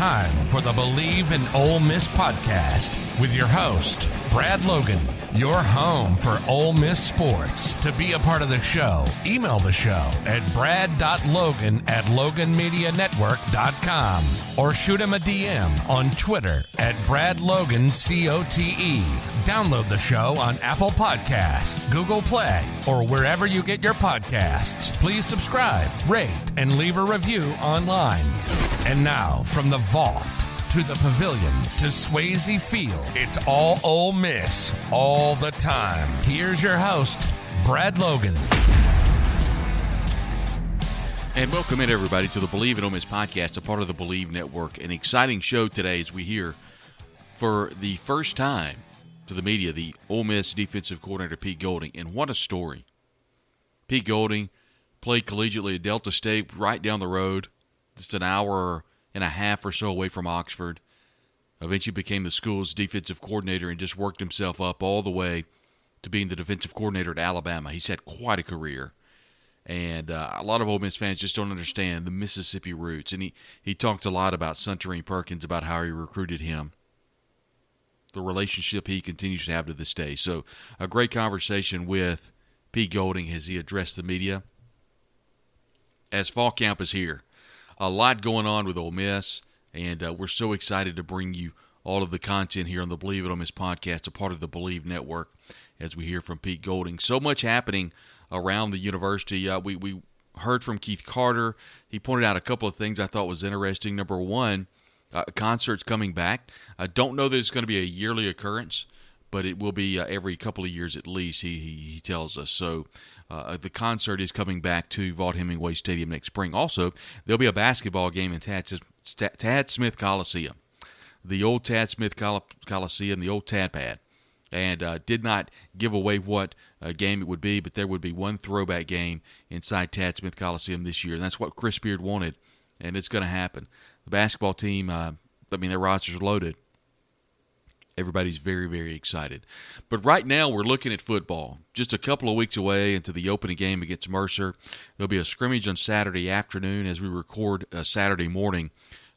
Time for the Bleav in Ole Miss podcast with your host, Brad Logan, your home for Ole Miss sports. To be a part of the show, email the show at brad.logan at loganmedianetwork.com or shoot him a DM on Twitter at bradlogancote. Download the show on Apple Podcasts, Google Play, or wherever you get your podcasts. Please subscribe, rate, and leave a review online. And now, from the vault to the pavilion to Swayze Field, it's all Ole Miss all the time. Here's your host, Brad Logan. And welcome in, everybody, to the Bleav in Ole Miss podcast, a part of the Bleav Network. An exciting show today as we hear for the first time to the media the Ole Miss defensive coordinator, Pete Golding. And what a story. Pete Golding played collegiately at Delta State right down the road, just an hour and a half or so away from Oxford. Eventually became the school's defensive coordinator and just worked himself up all the way to being the defensive coordinator at Alabama. He's had quite a career. And uh, a lot of Ole Miss fans just don't understand the Mississippi roots. And he, he talked a lot about Suntarine Perkins, about how he recruited him, the relationship he continues to have to this day. So, a great conversation with Pete Golding as he addressed the media. As fall camp is here, a lot going on with Ole Miss, and uh, we're so excited to bring you all of the content here on the Bleav It Ole Miss podcast, a part of the Bleav Network, as we hear from Pete Golding. So much happening around the university. Uh, we we heard from Keith Carter. He pointed out a couple of things I thought was interesting. Number one, uh, concerts coming back. I don't know that it's going to be a yearly occurrence, but it will be uh, every couple of years at least. He he, he tells us so. Uh, the concert is coming back to Vaught Hemingway Stadium next spring. Also, there'll be a basketball game in Tad, Tad Smith Coliseum, the old Tad Smith Col- Coliseum, the old Tad Pad and uh, did not give away what uh, game it would be, but there would be one throwback game inside Tad Smith Coliseum this year, and that's what Chris Beard wanted, and it's going to happen. The basketball team, uh, I mean, their roster's are loaded. Everybody's very, very excited. But right now, we're looking at football. Just a couple of weeks away into the opening game against Mercer. There'll be a scrimmage on Saturday afternoon as we record uh, Saturday morning.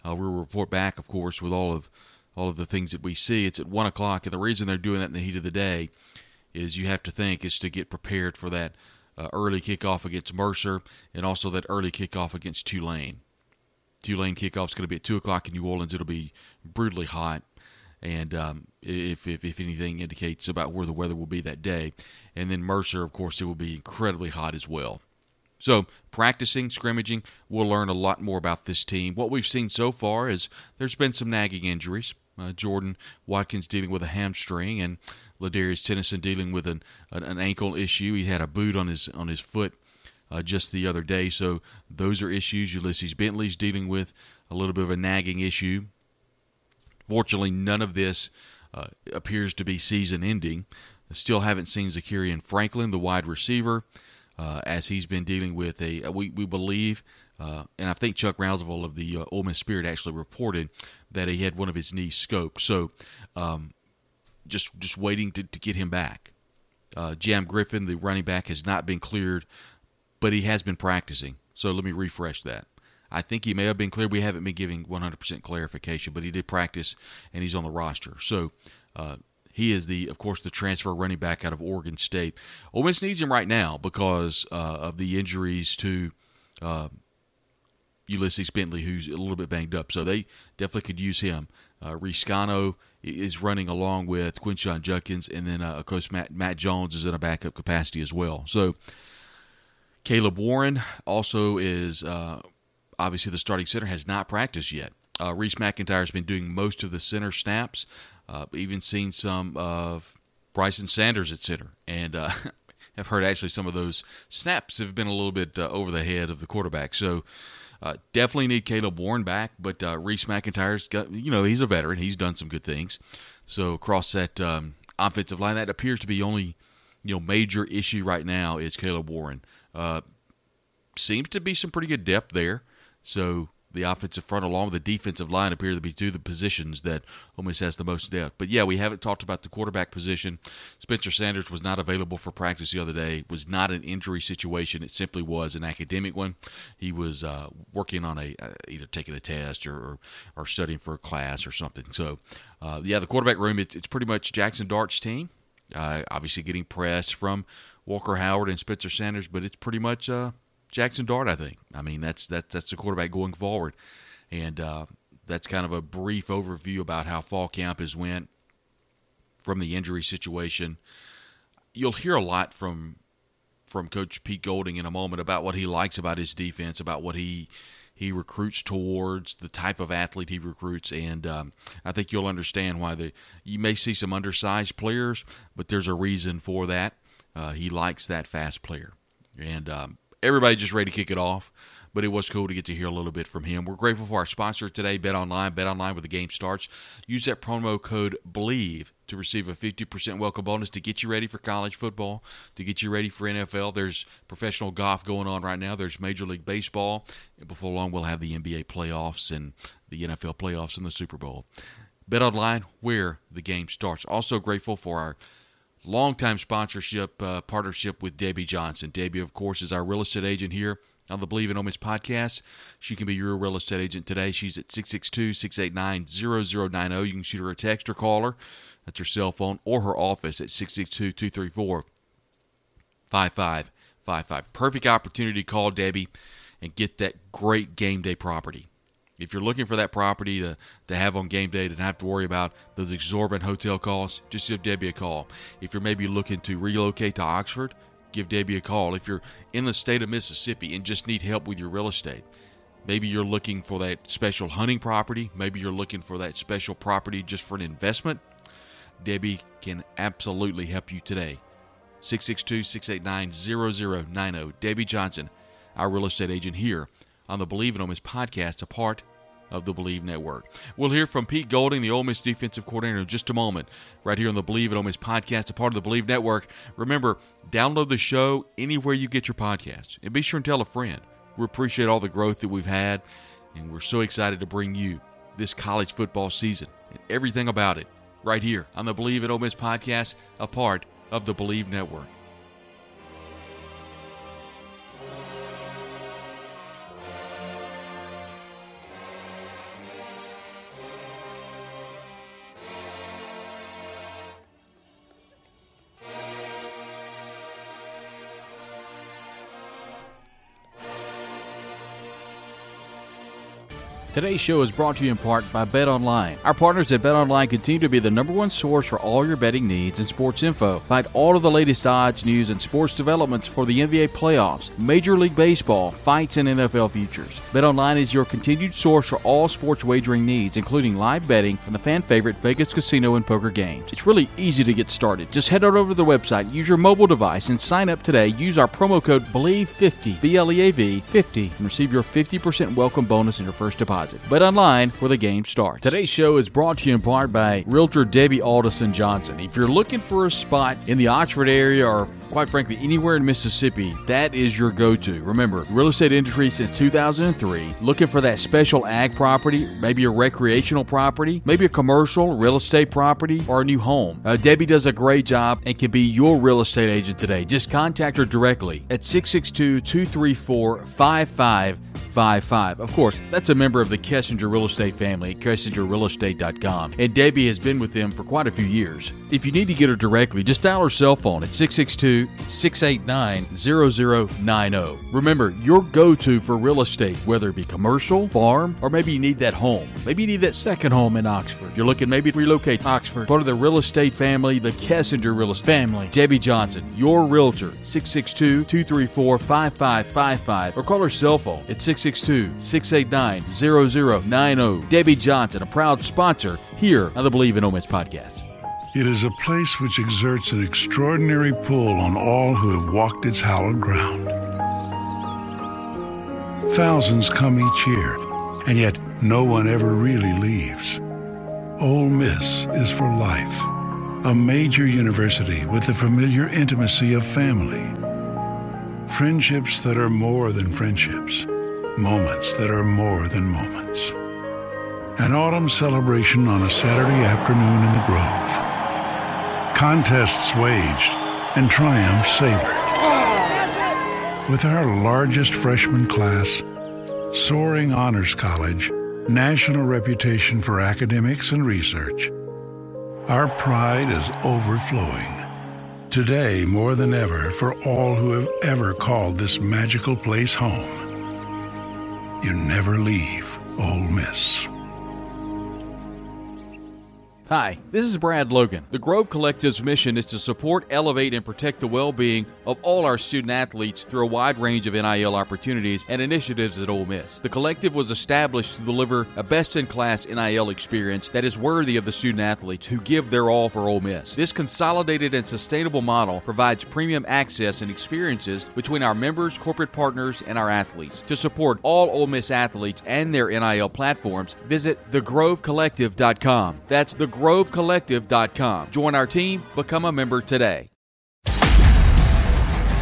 Uh, we'll report back, of course, with all of all of the things that we see. It's at one o'clock, and the reason they're doing that in the heat of the day is you have to think is to get prepared for that uh, early kickoff against Mercer and also that early kickoff against Tulane. Tulane kickoff is going to be at two o'clock in New Orleans. It'll be brutally hot, and um, if, if if anything indicates about where the weather will be that day, and then Mercer, of course, it will be incredibly hot as well. So, practicing, scrimmaging, we'll learn a lot more about this team. What we've seen so far is there's been some nagging injuries. Uh, Jordan Watkins dealing with a hamstring, and Ladarius Tennyson dealing with an, an, an ankle issue. He had a boot on his on his foot uh, just the other day, so those are issues. Ulysses Bentley's dealing with a little bit of a nagging issue. Fortunately, none of this uh, appears to be season-ending. Still haven't seen Zakhari Franklin, the wide receiver, uh, as he's been dealing with a we we believe. Uh, and I think Chuck Rounsaville of the uh, Ole Miss Spirit actually reported that he had one of his knees scoped. So, um, just just waiting to, to get him back. Uh, Jam Griffin, the running back, has not been cleared, but he has been practicing. So let me refresh that. I think he may have been clear. We haven't been giving 100% clarification, but he did practice and he's on the roster. So uh, he is the, of course, the transfer running back out of Oregon State. Ole Miss needs him right now because uh, of the injuries to uh, Ulysses Bentley, who's a little bit banged up. So they definitely could use him. Uh, Riscano is running along with Quinshon Judkins, and then uh, of course Matt Matt Jones is in a backup capacity as well. So Caleb Warren also is uh, obviously the starting center has not practiced yet. Uh, Reese McIntyre has been doing most of the center snaps. Uh, even seen some of Bryson Sanders at center, and uh, have heard actually some of those snaps have been a little bit uh, over the head of the quarterback. So Uh, definitely need Caleb Warren back, but uh, Reese McIntyre's got, you know, he's a veteran. He's done some good things. So across that um, offensive line, that appears to be only, you know, major issue right now is Caleb Warren. Seems to be some pretty good depth there. So the offensive front along with the defensive line appear to be two of the positions that Ole Miss has the most depth. But yeah, we haven't talked about the quarterback position. Spencer Sanders was not available for practice the other day. It was not an injury situation. It simply was an academic one. He was uh, working on a uh, either taking a test or, or, studying for a class or something. So uh, yeah, the quarterback room it's, it's pretty much Jackson Dart's team. Uh, obviously getting press from Walker Howard and Spencer Sanders, but it's pretty much uh, Jackson Dart, I think. I mean, that's that's that's the quarterback going forward, and uh, that's kind of a brief overview about how fall camp has went from the injury situation. You'll hear a lot from from Coach Pete Golding in a moment about what he likes about his defense, about what he he recruits towards, the type of athlete he recruits, and um, I think you'll understand why the you may see some undersized players, but there's a reason for that. Uh, he likes that fast player, and um, everybody just ready to kick it off. But it was cool to get to hear a little bit from him. We're grateful for our sponsor today, Bet Online. Bet Online, where the game starts. Use that promo code BLEAV to receive a 50% welcome bonus to get you ready for college football, to get you ready for NFL. There's professional golf going on right now. There's Major League Baseball. And before long, we'll have the NBA playoffs and the NFL playoffs and the Super Bowl. Bet Online, where the game starts. Also grateful for our longtime sponsorship uh, partnership with Debbie Johnson. Debbie, of course, is our real estate agent here on the Bleav in Miss podcast. She can be your real estate agent today. She's at 662 689 0090. You can shoot her a text or call her. That's her cell phone or her office at 662 234 5555. Perfect opportunity to call Debbie and get that great game day property. If you're looking for that property to, to have on game day to not have to worry about those exorbitant hotel costs, just give Debbie a call. If you're maybe looking to relocate to Oxford, give Debbie a call. If you're in the state of Mississippi and just need help with your real estate, maybe you're looking for that special hunting property, maybe you're looking for that special property just for an investment, Debbie can absolutely help you today. 662 689 0090. Debbie Johnson, our real estate agent here on the Bleav in Ole Miss podcast, a part of the Bleav Network. We'll hear from Pete Golding, the Ole Miss defensive coordinator, in just a moment, right here on the Bleav in Ole Miss podcast, a part of the Bleav Network. Remember, download the show anywhere you get your podcasts, and be sure and tell a friend. We appreciate all the growth that we've had, and we're so excited to bring you this college football season and everything about it right here on the Bleav in Ole Miss podcast, a part of the Bleav Network. Today's show is brought to you in part by Bet Online. Our partners at Bet Online continue to be the number one source for all your betting needs and sports info. Find all of the latest odds, news, and sports developments for the NBA playoffs, Major League Baseball, fights, and NFL futures. Bet Online is your continued source for all sports wagering needs, including live betting and the fan favorite Vegas casino and poker games. It's really easy to get started. Just head on over to the website, use your mobile device, and sign up today. Use our promo code BLEAV50, B L E A V 50, and receive your 50% welcome bonus in your first deposit deposit. Online where the game starts. Today's show is brought to you in part by Realtor Debbie Alderson Johnson. If you're looking for a spot in the Oxford area or quite frankly anywhere in Mississippi, that is your go-to. Remember, real estate industry since 2003. Looking for that special ag property, maybe a recreational property, maybe a commercial real estate property, or a new home. Uh, Debbie does a great job and can be your real estate agent today. Just contact her directly at 662 234 5555. Of course, that's a member of the Kessinger Real Estate family at KessingerRealEstate.com. And Debbie has been with them for quite a few years. If you need to get her directly, just dial her cell phone at 662 689 0090. Remember, your go to for real estate, whether it be commercial, farm, or maybe you need that home. Maybe you need that second home in Oxford. You're looking maybe to relocate to Oxford. Part of the real estate family, the Kessinger Real Estate family. Debbie Johnson, your realtor, 662 234 5555, or call her cell phone at 662 689 0090. Debbie Johnson, a proud sponsor here on the Bleav in Ole Miss podcast. It is a place which exerts an extraordinary pull on all who have walked its hallowed ground. Thousands come each year, and yet no one ever really leaves. Ole Miss is for life. A major university with the familiar intimacy of family. Friendships that are more than friendships. Moments that are more than moments. An autumn celebration on a Saturday afternoon in the Grove. Contests waged and triumphs savored. With our largest freshman class, soaring honors college, national reputation for academics and research, our pride is overflowing. Today, more than ever, for all who have ever called this magical place home, you never leave Ole Miss. Hi, this is Brad Logan. The Grove Collective's mission is to support, elevate, and protect the well being of all our student athletes through a wide range of NIL opportunities and initiatives at Ole Miss. The collective was established to deliver a best in class NIL experience that is worthy of the student athletes who give their all for Ole Miss. This consolidated and sustainable model provides premium access and experiences between our members, corporate partners, and our athletes. To support all Ole Miss athletes and their NIL platforms, visit thegrovecollective.com. That's the grovecollective.com. Join our team, become a member today.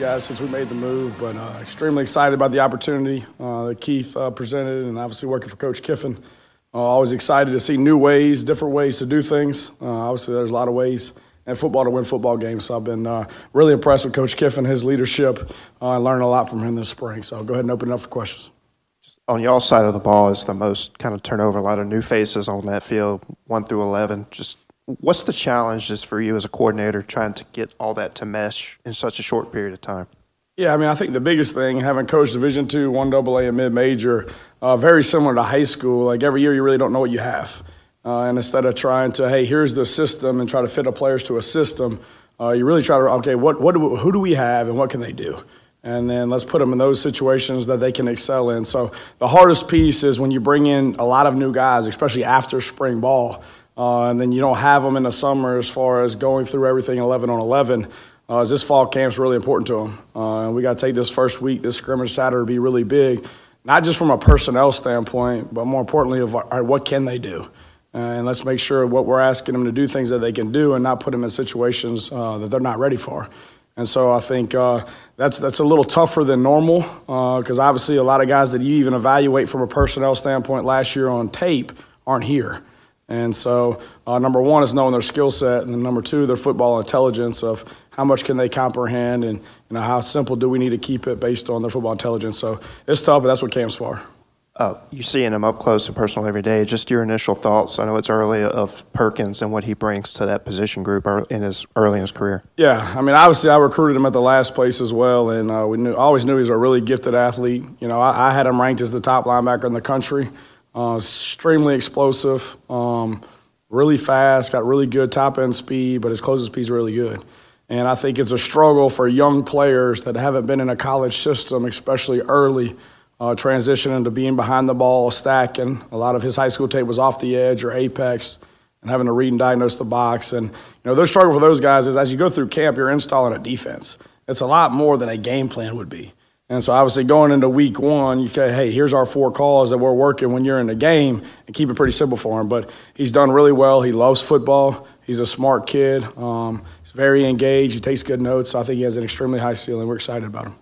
Guys since we made the move, but uh, extremely excited about the opportunity uh, that Keith uh, presented, and obviously working for Coach Kiffin. Uh, always excited to see new ways, different ways to do things. Uh, obviously, there's a lot of ways in football to win football games. So I've been uh, really impressed with Coach Kiffin, his leadership. I learned a lot from him this spring. So I'll go ahead and open it up for questions. on y'all side of the ball is the most kind of turnover, a lot of new faces on that field, one through eleven. Just what's the challenge just for you as a coordinator trying to get all that to mesh in such a short period of time? Yeah, I mean, I think the biggest thing, having coached Division two, one double A, and mid major, uh, very similar to high school. Like every year, you really don't know what you have, uh, and instead of trying to, hey, here's the system, and try to fit the players to a system, uh, you really try to, okay, what, what, do we, who do we have, and what can they do? And then let's put them in those situations that they can excel in. So the hardest piece is when you bring in a lot of new guys, especially after spring ball, uh, and then you don't have them in the summer as far as going through everything 11 on 11. Uh, this fall camp's really important to them. Uh, we got to take this first week, this scrimmage Saturday, be really big, not just from a personnel standpoint, but more importantly, of right, what can they do? Uh, and let's make sure what we're asking them to do things that they can do and not put them in situations uh, that they're not ready for. And so I think uh, that's that's a little tougher than normal because obviously a lot of guys that you even evaluate from a personnel standpoint last year on tape aren't here. And so, uh, number one is knowing their skill set, and then number two, their football intelligence of how much can they comprehend, and you know how simple do we need to keep it based on their football intelligence. So it's tough, but that's what camp's for. Uh, you're seeing him up close and personal every day. Just your initial thoughts. I know it's early of Perkins and what he brings to that position group in his early in his career. Yeah, I mean, obviously, I recruited him at the last place as well, and uh, we knew, always knew he was a really gifted athlete. You know, I, I had him ranked as the top linebacker in the country. Uh, extremely explosive, um, really fast, got really good top end speed, but his closing speed's really good. And I think it's a struggle for young players that haven't been in a college system, especially early, uh, transitioning to being behind the ball, stacking. A lot of his high school tape was off the edge or apex, and having to read and diagnose the box. And you know, the struggle for those guys is as you go through camp, you're installing a defense. It's a lot more than a game plan would be. And so, obviously, going into week one, you say, hey, here's our four calls that we're working when you're in the game and keep it pretty simple for him. But he's done really well. He loves football. He's a smart kid. Um, he's very engaged. He takes good notes. So I think he has an extremely high ceiling. We're excited about him.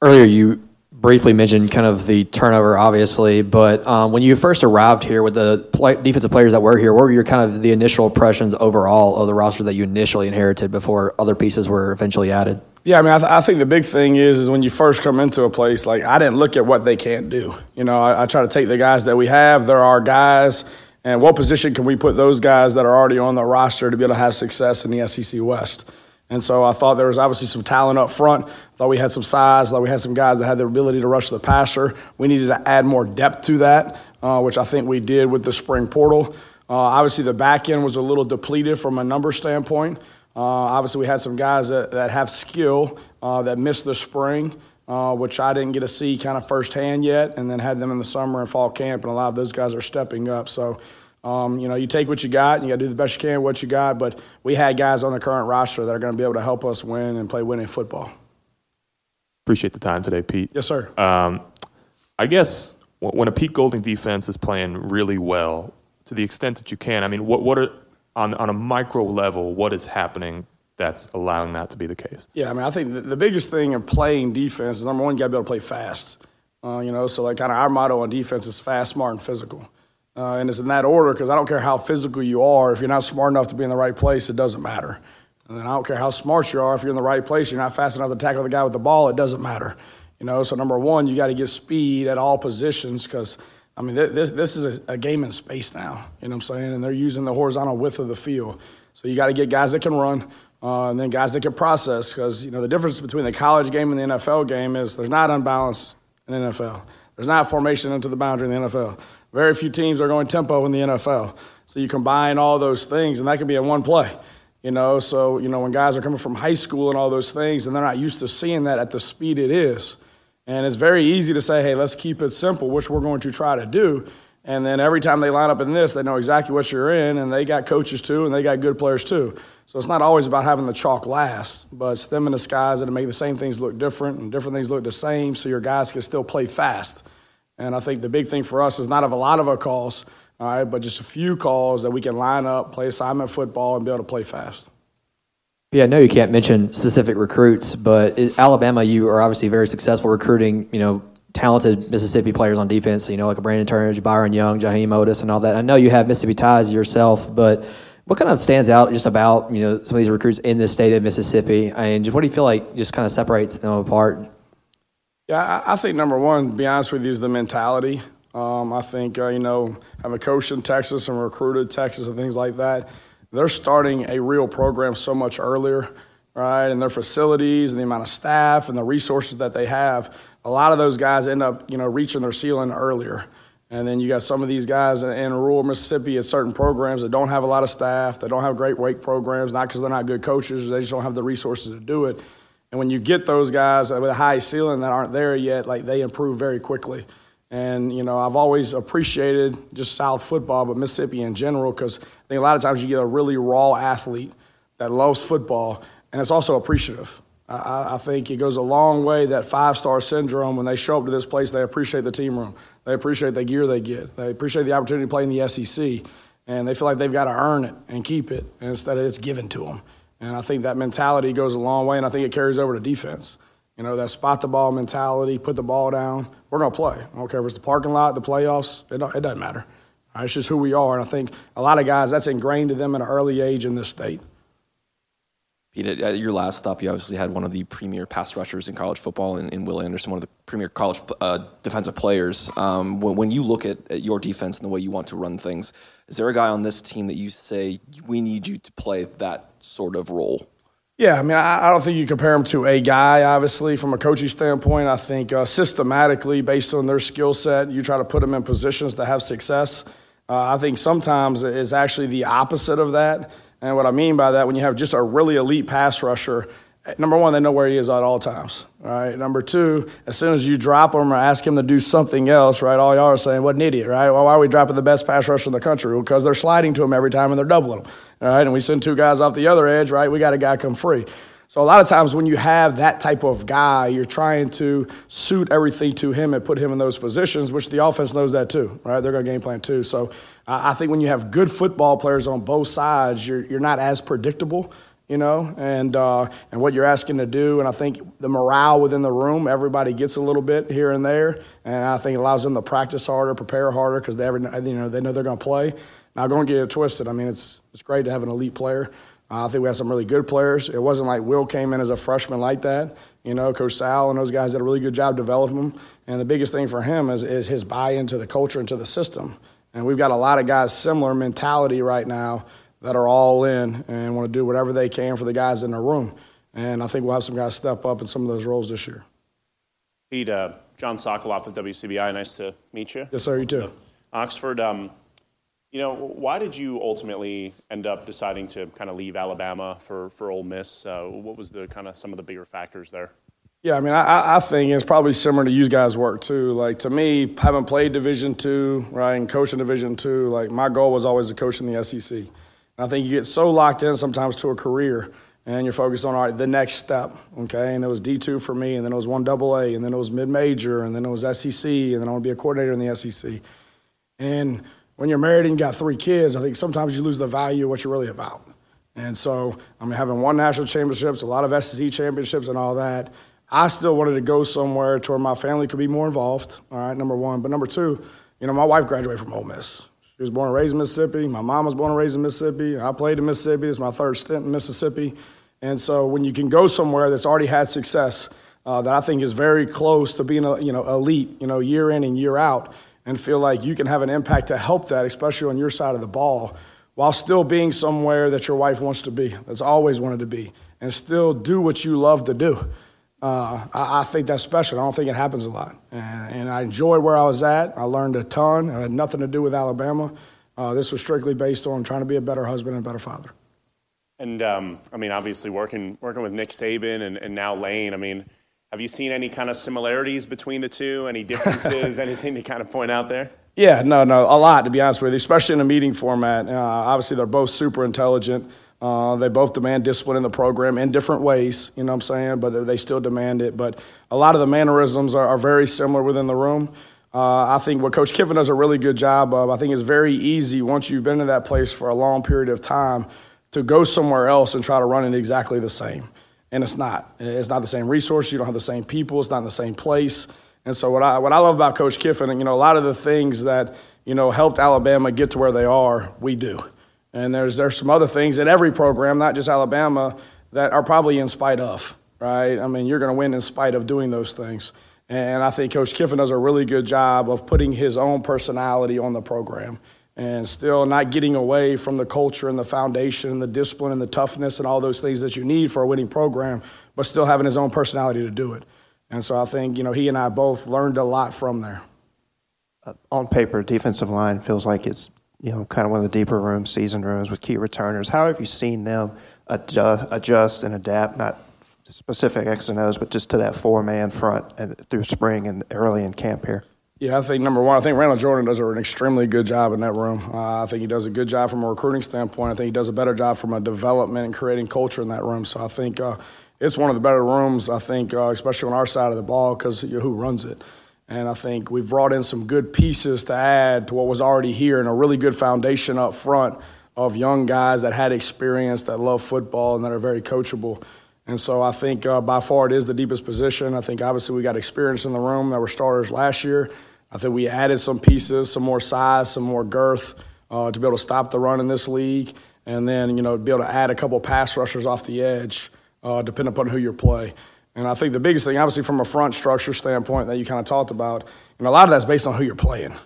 Earlier, you briefly mentioned kind of the turnover, obviously, but um, when you first arrived here with the play, defensive players that were here, what were your kind of the initial impressions overall of the roster that you initially inherited before other pieces were eventually added? Yeah, I mean, I, th- I, think the big thing is is when you first come into a place, like I didn't look at what they can't do. You know, I, I try to take the guys that we have. There are guys, and what position can we put those guys that are already on the roster to be able to have success in the SEC West? And so I thought there was obviously some talent up front. I Thought we had some size. I Thought we had some guys that had the ability to rush the passer. We needed to add more depth to that, uh, which I think we did with the spring portal. Uh, obviously, the back end was a little depleted from a number standpoint. Uh, obviously, we had some guys that, that have skill uh, that missed the spring, uh, which I didn't get to see kind of firsthand yet, and then had them in the summer and fall camp, and a lot of those guys are stepping up. So um, you know, you take what you got, and you got to do the best you can with what you got. But we had guys on the current roster that are going to be able to help us win and play winning football. Appreciate the time today, Pete. Yes, sir. Um, I guess when a Pete Golding defense is playing really well, to the extent that you can, I mean, what what are on on a micro level, what is happening that's allowing that to be the case? Yeah, I mean, I think the, the biggest thing in playing defense is number one, you got to be able to play fast. Uh, you know, so like kind of our motto on defense is fast, smart, and physical. Uh, and it's in that order because I don't care how physical you are. If you're not smart enough to be in the right place, it doesn't matter. And then I don't care how smart you are. If you're in the right place, you're not fast enough to tackle the guy with the ball, it doesn't matter. You know, so number one, you got to get speed at all positions because, I mean, this, this is a, game in space now. You know what I'm saying? And they're using the horizontal width of the field. So you got to get guys that can run. Uh, and then guys that can process because you know the difference between the college game and the NFL game is there's not unbalance in NFL. There's not formation into the boundary in the NFL. Very few teams are going tempo in the NFL. So you combine all those things, and that can be in one play. You know, so you know when guys are coming from high school and all those things, and they're not used to seeing that at the speed it is, and it's very easy to say, "Hey, let's keep it simple," which we're going to try to do. And then every time they line up in this, they know exactly what you're in, and they got coaches too, and they got good players too. So it's not always about having the chalk last, but it's them in the skies that make the same things look different and different things look the same, so your guys can still play fast. And I think the big thing for us is not have a lot of our calls, all right, but just a few calls that we can line up, play assignment football, and be able to play fast. Yeah, I know you can't mention specific recruits, but Alabama, you are obviously very successful recruiting, you know, talented Mississippi players on defense, you know, like a Brandon Turner, Byron Young, Jaheim Oatis, and all that. I know you have Mississippi ties yourself, but what kind of stands out just about, you know, some of these recruits in the state of Mississippi? And just what do you feel like just kind of separates them apart? Yeah, I, think number one, to be honest with you, is the mentality. Um, I think, uh, you know, having coached in Texas and recruited Texas and things like that, they're starting a real program so much earlier, right? And their facilities and the amount of staff and the resources that they have, a lot of those guys end up, you know, reaching their ceiling earlier. And then you got some of these guys in rural Mississippi at certain programs that don't have a lot of staff, that don't have great weight programs, not because they're not good coaches, they just don't have the resources to do it. And when you get those guys with a high ceiling that aren't there yet, like they improve very quickly. And, you know, I've always appreciated just South football, but Mississippi in general, because I think a lot of times you get a really raw athlete that loves football, and it's also appreciative. I, I think it goes a long way that five star syndrome. When they show up to this place, they appreciate the team room. They appreciate the gear they get. They appreciate the opportunity to play in the SEC. And they feel like they've got to earn it and keep it instead of it's given to them. And I think that mentality goes a long way, and I think it carries over to defense. You know, that spot the ball mentality, put the ball down. We're going to play. I don't care if it's the parking lot, the playoffs, it, it doesn't matter. It's just who we are. And I think a lot of guys, that's ingrained to them at an early age in this state. Pete, at your last stop, you obviously had one of the premier pass rushers in college football in, in Will Anderson, one of the premier college uh, defensive players. Um, when, when, you look at, at, your defense and the way you want to run things, is there a guy on this team that you say, we need you to play that sort of role? Yeah, I mean, I, I don't think you compare them to a guy, obviously, from a coaching standpoint. I think uh, systematically, based on their skill set, you try to put them in positions to have success. Uh, I think sometimes it's actually the opposite of that. And what I mean by that, when you have just a really elite pass rusher, number one, they know where he is at all times. Right. Number two, as soon as you drop him or ask him to do something else, right, all y'all are saying, what an idiot, right? Well, why are we dropping the best pass rusher in the country? Because they're sliding to him every time and they're doubling him. All right. And we send two guys off the other edge, right? We got a guy come free. So a lot of times when you have that type of guy, you're trying to suit everything to him and put him in those positions, which the offense knows that too, right? They're going to game plan too. So I think when you have good football players on both sides, you're, you're not as predictable you know, and uh, and what you're asking to do. And I think the morale within the room, everybody gets a little bit here and there, and I think it allows them to practice harder, prepare harder because they you know they know they're going to play. Now, don't get it twisted. I mean, it's it's great to have an elite player. Uh, I think we have some really good players. It wasn't like Will came in as a freshman like that. You know, Coach Sal and those guys did a really good job developing him. And the biggest thing for him is, is his buy into the culture and to the system. And we've got a lot of guys similar mentality right now that are all in and want to do whatever they can for the guys in the room. And I think we'll have some guys step up in some of those roles this year. Pete, uh, John Sokoloff with WCBI. Nice to meet you. Yes, sir. You too. Oxford. Um, you know, why did you ultimately end up deciding to kind of leave Alabama for for Ole Miss? Uh, what was the kind of some of the bigger factors there? Yeah, I mean, I, I think it's probably similar to you guys' work too. Like to me, having played Division two, right, and coaching Division two, like my goal was always to coach in the SEC. And I think you get so locked in sometimes to a career, and you're focused on all right, the next step, okay. And it was D two for me, and then it was one double A, and then it was mid major, and then it was SEC, and then I want to be a coordinator in the SEC. And when you're married and you got three kids, I think sometimes you lose the value of what you're really about. And so, I mean, having one national championships, a lot of SEC championships, and all that, I still wanted to go somewhere to where my family could be more involved. All right, number one. But number two, you know, my wife graduated from Ole Miss. She was born and raised in Mississippi. My mom was born and raised in Mississippi. I played in Mississippi. It's my third stint in Mississippi. And so, when you can go somewhere that's already had success, uh, that I think is very close to being, a, you know, elite, you know, year in and year out, and feel like you can have an impact to help that, especially on your side of the ball, while still being somewhere that your wife wants to be, that's always wanted to be, and still do what you love to do. Uh, I, I, think that's special. I don't think it happens a lot. And, and, I enjoyed where I was at. I learned a ton. It had nothing to do with Alabama. Uh, this was strictly based on trying to be a better husband and a better father. And um, I mean, obviously, working working with Nick Saban and, and now Lane. I mean, have you seen any kind of similarities between the two? Any differences? anything to kind of point out there? Yeah, no, no, a lot to be honest with you, especially in a meeting format. Uh, obviously, they're both super intelligent. Uh, they both demand discipline in the program in different ways, you know what I'm saying, but they still demand it. But a lot of the mannerisms are, are very similar within the room. Uh, I think what Coach Kiffin does a really good job of, I think it's very easy once you've been in that place for a long period of time to go somewhere else and try to run it exactly the same and it's not. It's not the same resource. You don't have the same people. It's not in the same place. And so what I what I love about Coach Kiffin, you know, a lot of the things that you know helped Alabama get to where they are, we do. And there's there's some other things in every program, not just Alabama, that are probably in spite of. Right? I mean, you're going to win in spite of doing those things. And I think Coach Kiffin does a really good job of putting his own personality on the program and still not getting away from the culture and the foundation and the discipline and the toughness and all those things that you need for a winning program, but still having his own personality to do it. And so I think, you know, he and I both learned a lot from there. Uh, on paper, defensive line feels like it's, you know, kind of one of the deeper rooms, seasoned rooms with key returners. How have you seen them adjust, adjust and adapt, not specific X and O's, but just to that four man front and through spring and early in camp here? Yeah, I think number one, I think Randall Joyner does an extremely good job in that room. Uh, I think he does a good job from a recruiting standpoint. I think he does a better job from a development and creating culture in that room. So I think uh, it's one of the better rooms, I think, uh, especially on our side of the ball because you know, who runs it. And I think we've brought in some good pieces to add to what was already here and a really good foundation up front of young guys that had experience, that love football, and that are very coachable. And so I think uh, by far it is the deepest position. I think obviously we got experience in the room that were starters last year. I think we added some pieces, some more size, some more girth uh, to be able to stop the run in this league, and then you know be able to add a couple pass rushers off the edge, uh, depending upon who you play. And I think the biggest thing, obviously, from a front structure standpoint that you kind of talked about, and a lot of that's based on who you're playing,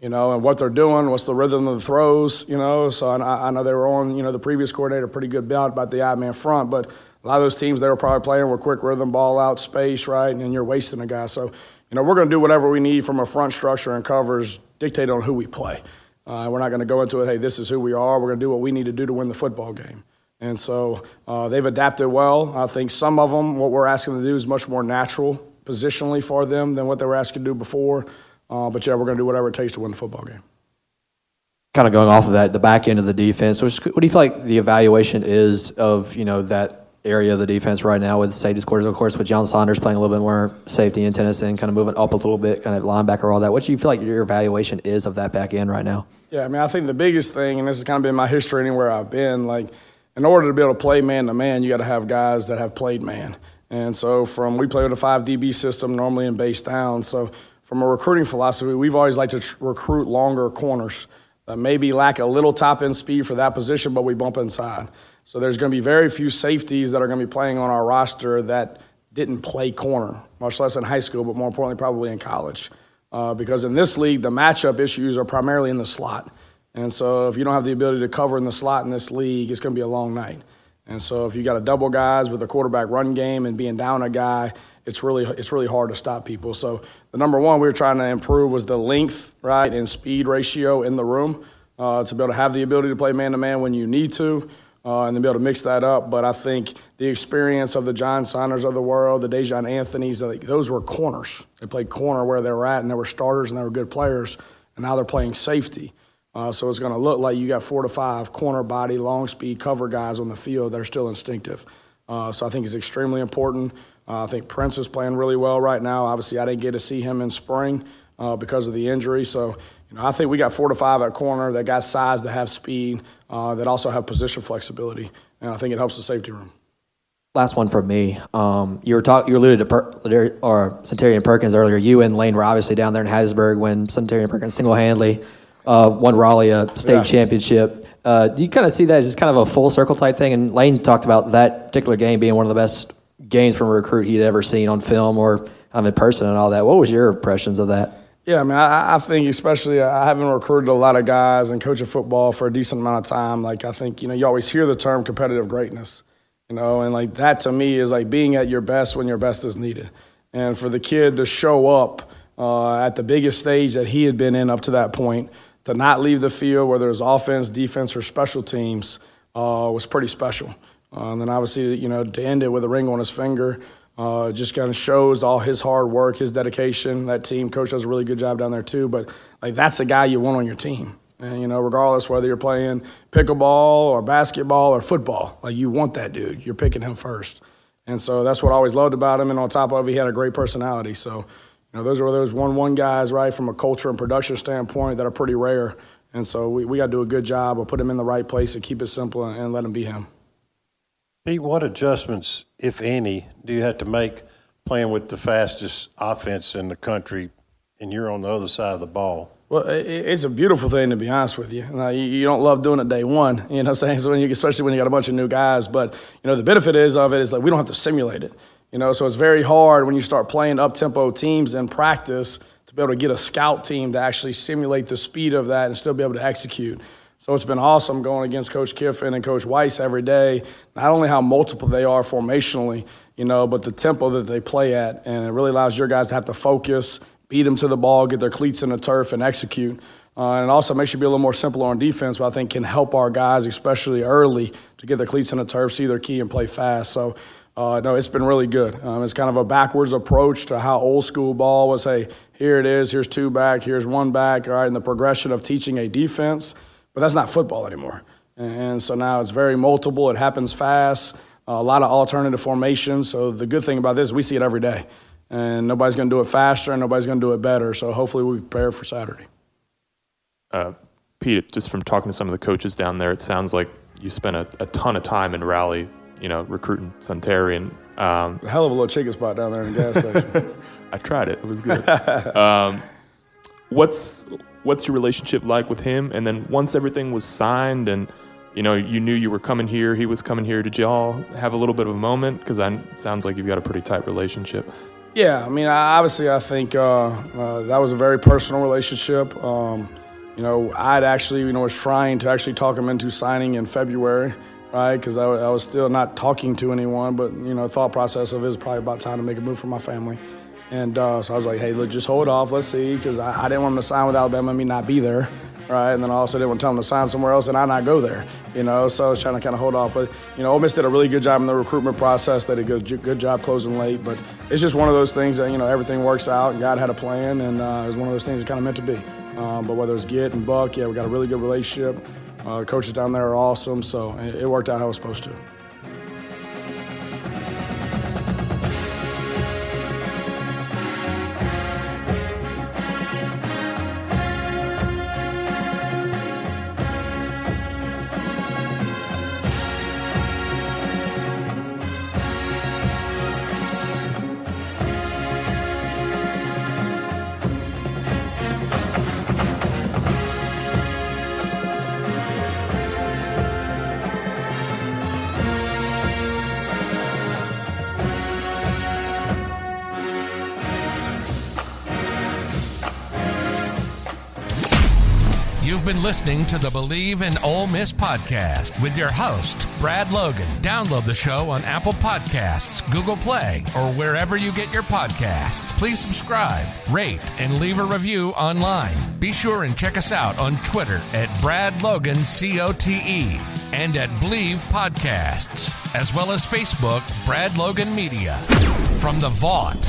you know, and what they're doing, what's the rhythm of the throws, you know. So I, I know they were on, you know, the previous coordinator pretty good about about the I man front, but a lot of those teams they were probably playing were quick rhythm, ball out, space, right, and you're wasting a guy. So you know, we're going to do whatever we need from a front structure and covers dictated on who we play. Uh, we're not going to go into it, hey, this is who we are. We're going to do what we need to do to win the football game. And so uh, they've adapted well. I think some of them, what we're asking them to do is much more natural positionally for them than what they were asking to do before. Uh, but yeah, we're going to do whatever it takes to win the football game. Kind of going off of that, the back end of the defense. What do you feel like the evaluation is of you know that area of the defense right now with safety scores, of course, with John Saunders playing a little bit more safety in Tennyson, kind of moving up a little bit, kind of linebacker, all that. What do you feel like your evaluation is of that back end right now? Yeah, I mean, I think the biggest thing, and this has kind of been my history anywhere I've been, like, in order to be able to play man to man, you got to have guys that have played man. And so, from we play with a five DB system normally in base down. So, from a recruiting philosophy, we've always liked to tr- recruit longer corners that maybe lack a little top end speed for that position, but we bump inside. So, there's going to be very few safeties that are going to be playing on our roster that didn't play corner, much less in high school, but more importantly, probably in college. Uh, because in this league, the matchup issues are primarily in the slot. And so if you don't have the ability to cover in the slot in this league, it's going to be a long night. And so if you got a double guys with a quarterback run game and being down a guy, it's really it's really hard to stop people. So the number one we were trying to improve was the length, right, and speed ratio in the room uh, to be able to have the ability to play man to man when you need to. Uh, and then be able to mix that up. But I think the experience of the John Saunders of the world, the Daijahn Anthony's, those were corners. They played corner where they were at, and they were starters and they were good players. And now they're playing safety. Uh, so it's going to look like you got four to five corner body, long speed cover guys on the field that are still instinctive. Uh, so I think it's extremely important. Uh, I think Prince is playing really well right now. Obviously, I didn't get to see him in spring uh, because of the injury. So you know, I think we got four to five at corner that got size, that have speed, uh, that also have position flexibility, and I think it helps the safety room. Last one from me. Um, you were talk, you alluded to per, or Suntarine Perkins earlier. You and Lane were obviously down there in Hattiesburg when Suntarine Perkins single-handedly uh, won Raleigh a state yeah. championship. Uh, do you kind of see that as just kind of a full circle type thing? And Lane talked about that particular game being one of the best games from a recruit he'd ever seen on film or um, in person and all that. What was your impressions of that? Yeah, I mean, I, I think especially I haven't recruited a lot of guys and coaching football for a decent amount of time. Like I think you know you always hear the term competitive greatness, you know, and like that to me is like being at your best when your best is needed. And for the kid to show up uh, at the biggest stage that he had been in up to that point to not leave the field, whether it's offense, defense, or special teams, uh, was pretty special. Uh, and then obviously, you know, to end it with a ring on his finger, uh, just kind of shows all his hard work, his dedication. That team coach does a really good job down there too. But like that's the guy you want on your team. And you know, regardless whether you're playing pickleball or basketball or football, like you want that dude. You're picking him first. And so that's what I always loved about him. And on top of it, he had a great personality. So know, those are those one-one guys, right, from a culture and production standpoint that are pretty rare. And so we, we got to do a good job of put him in the right place and keep it simple and, and let him be him. Pete, what adjustments, if any, do you have to make playing with the fastest offense in the country and you're on the other side of the ball? Well, it's a beautiful thing to be honest with you. You don't love doing it day one, you know, saying so when you, especially when you got a bunch of new guys. But you know, the benefit is of it is like we don't have to simulate it. You know, so it's very hard when you start playing up tempo teams in practice to be able to get a scout team to actually simulate the speed of that and still be able to execute. So it's been awesome going against Coach Kiffin and Coach Weis every day. Not only how multiple they are formationally, you know, but the tempo that they play at, and it really allows your guys to have to focus, beat them to the ball, get their cleats in the turf, and execute. Uh, and it also makes you be a little more simple on defense, which I think can help our guys, especially early, to get their cleats in the turf, see their key, and play fast. So uh, no, it's been really good. Um, it's kind of a backwards approach to how old school ball was. Hey, here it is. Here's two back. Here's one back. All right, and the progression of teaching a defense, but that's not football anymore. And so now it's very multiple. It happens fast. A lot of alternative formations. So the good thing about this, we see it every day, and nobody's going to do it faster, and nobody's going to do it better. So hopefully we prepare for Saturday. Uh, Pete, just from talking to some of the coaches down there, it sounds like you spent a, a ton of time in Raleigh you know, recruiting Suntarine. Um, hell of a little chicken spot down there in the gas station. I tried it; it was good. um, what's what's your relationship like with him? And then once everything was signed, and you know, you knew you were coming here, he was coming here. Did y'all have a little bit of a moment? Because it sounds like you've got a pretty tight relationship. Yeah, I mean, obviously, I think uh, uh, that was a very personal relationship. Um, you know, I'd actually, you know, was trying to actually talk him into signing in February right? Because I, I, was still not talking to anyone, but you know, thought process of it is probably about time to make a move for my family. And uh, so I was like, hey, look, just hold off, let's see, because I, I, didn't want him to sign with Alabama and me not be there, right? And then I also didn't want to tell him to sign somewhere else and I not go there, you know. So I was trying to kind of hold off, but you know, Ole Miss did a really good job in the recruitment process. They did a good, good job closing late, but it's just one of those things that you know everything works out. God had a plan, and uh, it was one of those things that kind of meant to be. Um, but whether it's Git and Buck, yeah, we got a really good relationship. Uh, coaches down there are awesome, so it worked out how it was supposed to. Been listening to the Bleav in Ole Miss podcast with your host, Brad Logan. Download the show on Apple Podcasts, Google Play, or wherever you get your podcasts. Please subscribe, rate, and leave a review online. Be sure and check us out on Twitter at Brad Logan COTE and at Bleav Podcasts, as well as Facebook, Brad Logan Media. From the vault